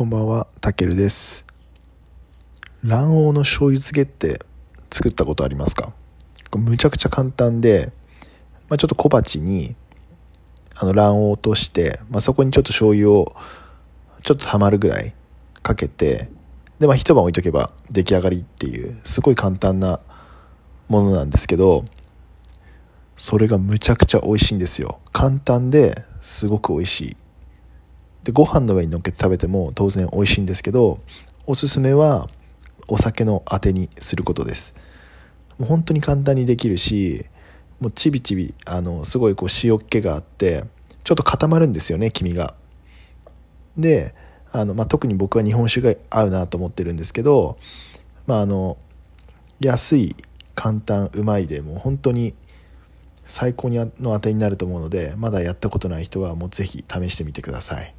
こんばんは、たけるです。卵黄の醤油漬けって作ったことありますか？むちゃくちゃ簡単で、まあ、ちょっと小鉢にあの卵黄を落として、まあ、そこにちょっと醤油をちょっとたまるぐらいかけて、で、まあ、一晩置いとけば出来上がりっていう、すごい簡単なものなんですけど、それがむちゃくちゃ美味しいんですよ。簡単ですごく美味しい。でご飯の上に乗っけて食べても当然美味しいんですけどおすすめはお酒のあてにすることです。もう本当に簡単にできるしもうちびちびあのすごいこう塩っ気があってちょっと固まるんですよね黄身が。であの、まあ、特に僕は日本酒が合うなと思ってるんですけど、まあ、あの安い簡単うまいでもう本当に最高のあてになると思うのでまだやったことない人はもうぜひ試してみてください。